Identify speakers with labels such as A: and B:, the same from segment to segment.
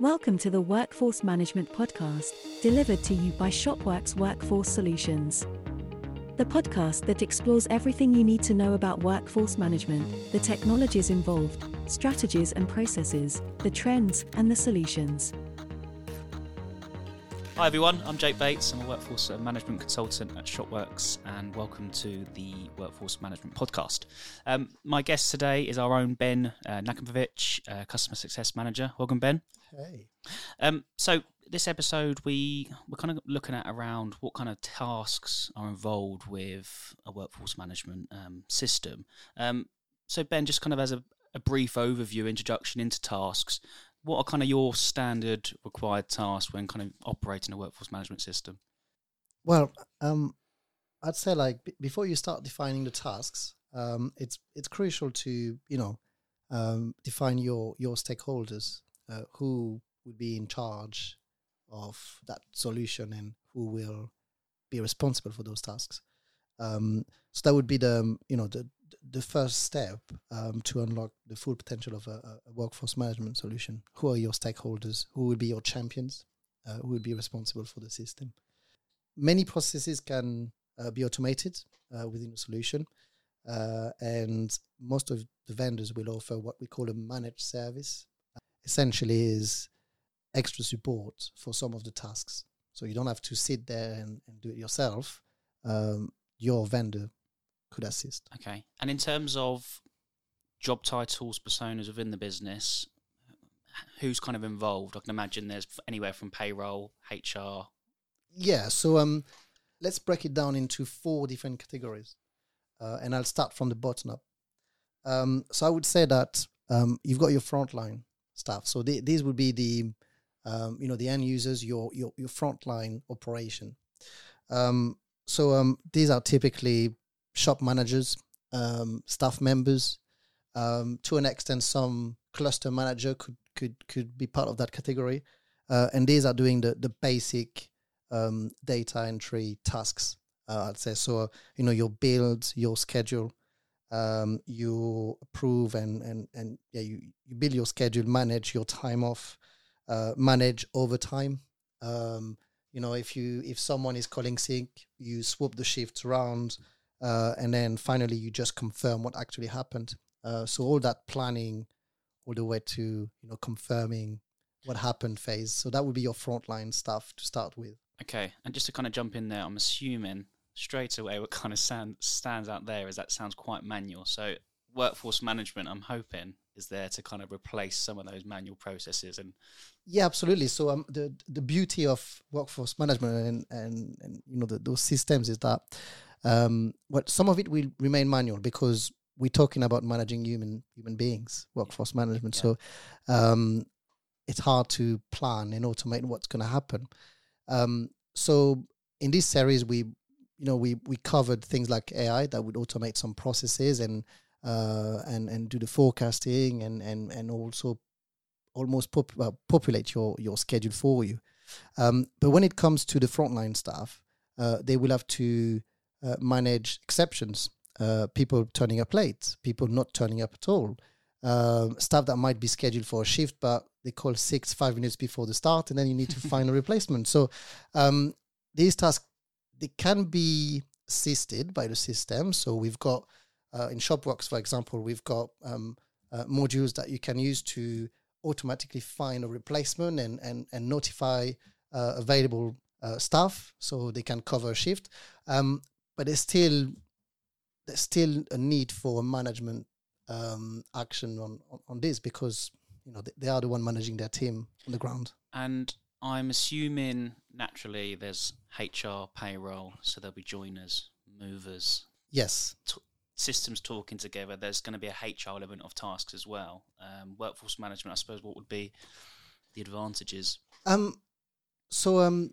A: Welcome to the Workforce Management Podcast, delivered to you by Shopworks Workforce Solutions. The podcast that explores everything you need to know about workforce management, the technologies involved, strategies and processes, the trends, and the solutions.
B: Hi everyone, I'm Jake Bates. I'm a workforce management consultant at Shopworks, and welcome to the Workforce Management Podcast. Um, my guest today is our own Ben uh, uh, Customer Success Manager. Welcome, Ben.
C: Hey.
B: Um, so this episode, we we're kind of looking at around what kind of tasks are involved with a workforce management um, system. Um, so Ben, just kind of as a, a brief overview, introduction into tasks what are kind of your standard required tasks when kind of operating a workforce management system?
C: Well, um, I'd say like b- before you start defining the tasks, um, it's it's crucial to you know um, define your your stakeholders, uh, who would be in charge of that solution and who will be responsible for those tasks. Um, so that would be the you know the the first step um, to unlock the full potential of a, a, workforce management solution. Who are your stakeholders? Who will be your champions? Uh, who will be responsible for the system? Many processes can uh, be automated uh, within the solution, uh, and most of the vendors will offer what we call a managed service. essentially, is extra support for some of the tasks. So you don't have to sit there and, and do it yourself. Um, your vendor could assist.
B: Okay. And in terms of job titles, personas within the business, who's kind of involved? I can imagine there's anywhere from payroll, HR.
C: Yeah. So um, let's break it down into four different categories, uh, and I'll start from the bottom up. Um, so I would say that um, you've got your frontline staff. So th- these would be the um, you know the end users, your your your frontline operation. Um, so um, these are typically shop managers, um, staff members. Um, to an extent, some cluster manager could could could be part of that category, uh, and these are doing the the basic um, data entry tasks. Uh, I'd say so. You know your build, your schedule, um, you approve and and and yeah, you you build your schedule, manage your time off, uh, manage overtime. Um, you know if you if someone is calling sick, you swap the shifts around uh, and then finally you just confirm what actually happened. Uh, so all that planning, all the way to you know confirming what happened phase. So that would be your frontline stuff to start with.
B: Okay, and just to kind of jump in there, I'm assuming straight away what kind of stand, stands out there is that sounds quite manual. So workforce management, I'm hoping, is there to kind of replace some of those manual processes and
C: yeah absolutely so um the the beauty of workforce management and and, and you know the, those systems is that um, but some of it will remain manual because we're talking about managing human human beings, workforce management. Yeah. So um, it's hard to plan and automate what's going to happen. Um, so in this series, we you know we we covered things like AI that would automate some processes and uh, and and do the forecasting and and and also almost pop, uh, populate your your schedule for you. Um, but when it comes to the frontline staff, uh, they will have to uh, manage exceptions, uh, people turning up late, people not turning up at all, uh, stuff that might be scheduled for a shift, but they call six, five minutes before the start, and then you need to find a replacement. So um, these tasks, they can be assisted by the system. So we've got, uh, in Shopworks, for example, we've got um, uh, modules that you can use to automatically find a replacement and, and, and notify uh, available uh, staff so they can cover a shift. Um, but there's still there's still a need for management um, action on, on, on this because you know they, they are the one managing their team on the ground.
B: And I'm assuming naturally there's HR payroll, so there'll be joiners, movers.
C: Yes.
B: T- systems talking together. There's going to be a HR element of tasks as well. Um, workforce management, I suppose. What would be the advantages?
C: Um. So um,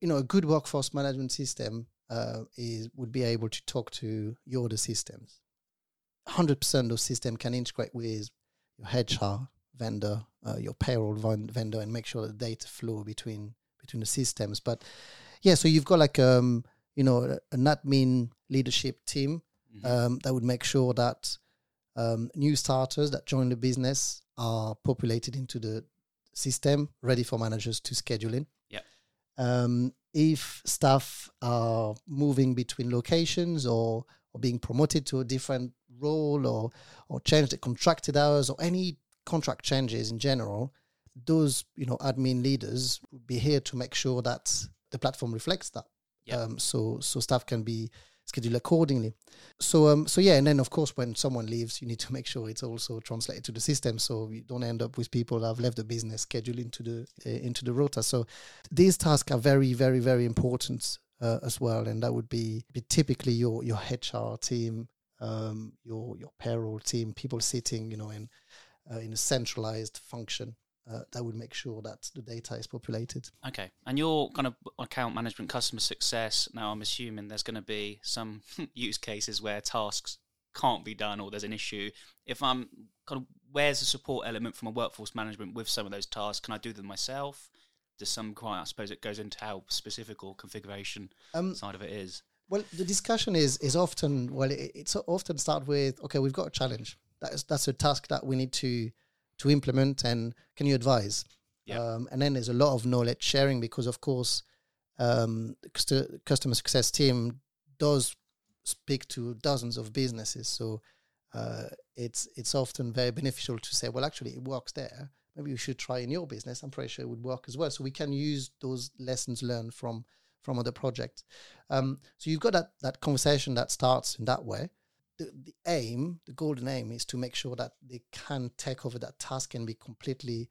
C: you know, a good workforce management system uh, is would be able to talk to your other systems. 100% of system can integrate with your HR vendor, uh, your payroll vendor, and make sure the data flow between between the systems. But yeah, so you've got like um, you know an admin leadership team mm-hmm. um, that would make sure that um, new starters that join the business are populated into the system ready for managers to schedule in.
B: Yeah.
C: Um, if staff are moving between locations or or being promoted to a different role or or change the contracted hours or any contract changes in general, those you know admin leaders would be here to make sure that the platform reflects that.
B: Yeah.
C: Um, so so staff can be scheduled accordingly. So um so yeah, and then of course when someone leaves, you need to make sure it's also translated to the system, so you don't end up with people that have left the business scheduled into the uh, into the rota. So these tasks are very very very important uh, as well, and that would be, be typically your your HR team, um, your your payroll team, people sitting you know in uh, in a centralized function uh, that would make sure that the data is populated.
B: Okay. And your kind of account management, customer success, now I'm assuming there's going to be some use cases where tasks can't be done or there's an issue. If I'm kind of, where's the support element from a workforce management with some of those tasks? Can I do them myself? Does some client, I suppose it goes into how specific or configuration
C: Um,
B: side of it is.
C: Well, the discussion is is often well, it, it's often start with okay, we've got a challenge. That's that's a task that we need to to implement, and can you advise?
B: Yeah.
C: Um, and then there's a lot of knowledge sharing because, of course, um, the customer success team does speak to dozens of businesses, so uh, it's it's often very beneficial to say, well, actually, it works there. Maybe you should try in your business. I'm pretty sure it would work as well. So we can use those lessons learned from from other projects. Um, so you've got that that conversation that starts in that way. The, the aim, the golden aim, is to make sure that they can take over that task and be completely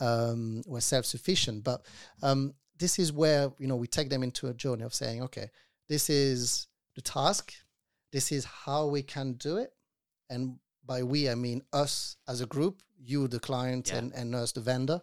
C: um, well self sufficient. But um, this is where you know we take them into a journey of saying, okay, this is the task, this is how we can do it, and by we I mean us as a group, you the client,
B: Yeah.
C: and and us the vendor,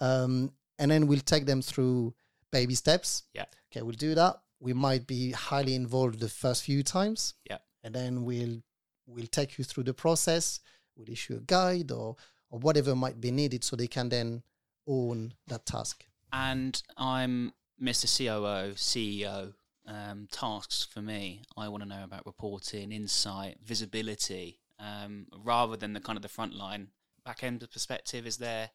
C: um, and then we'll take them through baby steps.
B: Yeah.
C: Okay, we'll do that. We might be highly involved the first few times.
B: Yeah.
C: And then we'll we'll take you through the process. We'll issue a guide or or whatever might be needed so they can then own that task.
B: and I'm Mr. COO, CEO. Um, tasks for me, I want to know about reporting, insight, visibility, um, rather than the kind of the front line back end perspective. Is there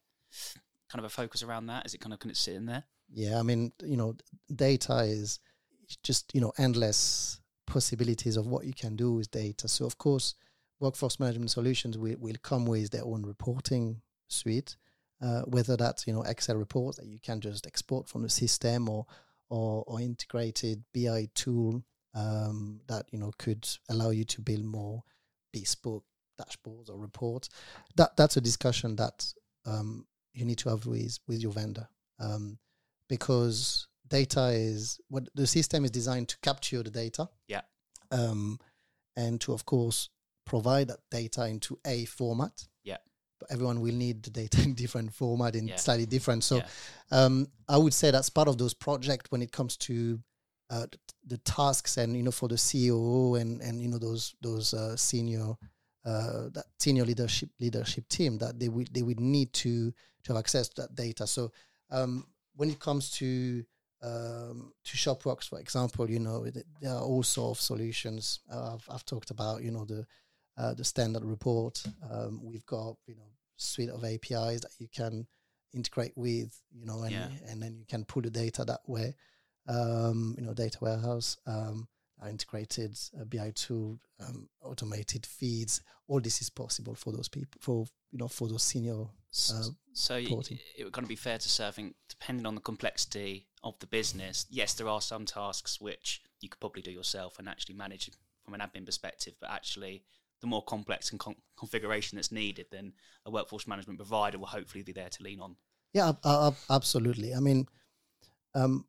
B: kind of a focus around that? Is it kind of can it sit in there?
C: Yeah, I mean, you know, data is just, you know, endless possibilities of what you can do with data. So, of course, workforce management solutions will, will come with their own reporting suite, uh, whether that's, you know, Excel reports that you can just export from the system or, or, or integrated BI tool um, that, you know, could allow you to build more bespoke dashboards or reports. That That's a discussion that um, you need to have with, with your vendor. Um, because data is what the system is designed to capture the data.
B: Yeah.
C: Um, and to of course provide that data into a format.
B: Yeah.
C: But everyone will need the data in different format in
B: Yeah.
C: slightly different. So
B: Yeah.
C: um, I would say that's part of those projects when it comes to uh, the, tasks and you know for the COO and and you know those those uh, senior uh, that senior leadership leadership team that they would they would need to to have access to that data. So um, when it comes to um, to Shopworks, for example, you know there are all sorts of solutions. Uh, I've, I've talked about you know the uh, the standard report. Um, we've got you know suite of APIs that you can integrate with, you know, and
B: Yeah.
C: and then you can pull the data that way. Um, you know, data warehouse, um, integrated uh, BI tool, um, automated feeds. All this is possible for those people, for you know, for those senior. Uh,
B: so y- it would kind of be fair to say, I think, depending on the complexity of the business, yes, there are some tasks which you could probably do yourself and actually manage from an admin perspective, but actually the more complex and con- configuration that's needed, then a workforce management provider will hopefully be there to lean on.
C: Yeah, ab- absolutely. I mean, um,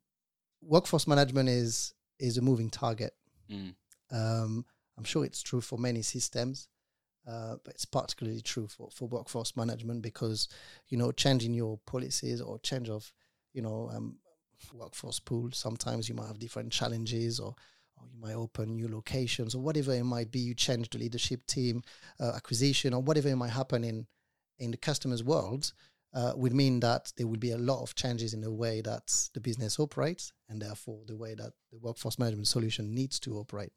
C: workforce management is is a moving target.
B: Mm.
C: Um, I'm sure it's true for many systems, uh, but it's particularly true for, for workforce management because you know changing your policies or change of you know um, workforce pool. Sometimes you might have different challenges or. Or you might open new locations, or whatever it might be. You change the leadership team, uh, acquisition, or whatever it might happen in in the customer's world uh, would mean that there will be a lot of changes in the way that the business operates and therefore the way that the workforce management solution needs to operate.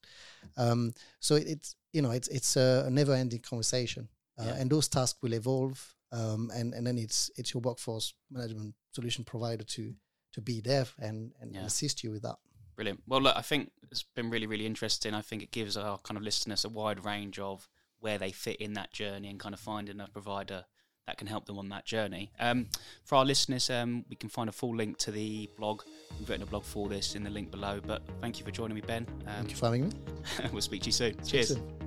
C: Um, so it, it's you know it's it's a never-ending conversation, uh,
B: Yeah.
C: and those tasks will evolve um, and and then it's it's your workforce management solution provider to to be there and and
B: Yeah.
C: assist you with that.
B: Brilliant. Well, look, I think it's been really, really interesting. I think it gives our kind of listeners a wide range of where they fit in that journey and kind of finding a provider that can help them on that journey. Um, for our listeners, um, we can find a full link to the blog. We've written a blog for this in the link below. But thank you for joining me, Ben. Um,
C: Thank you for having me.
B: we'll speak to you soon.
C: You
B: Cheers.
C: soon.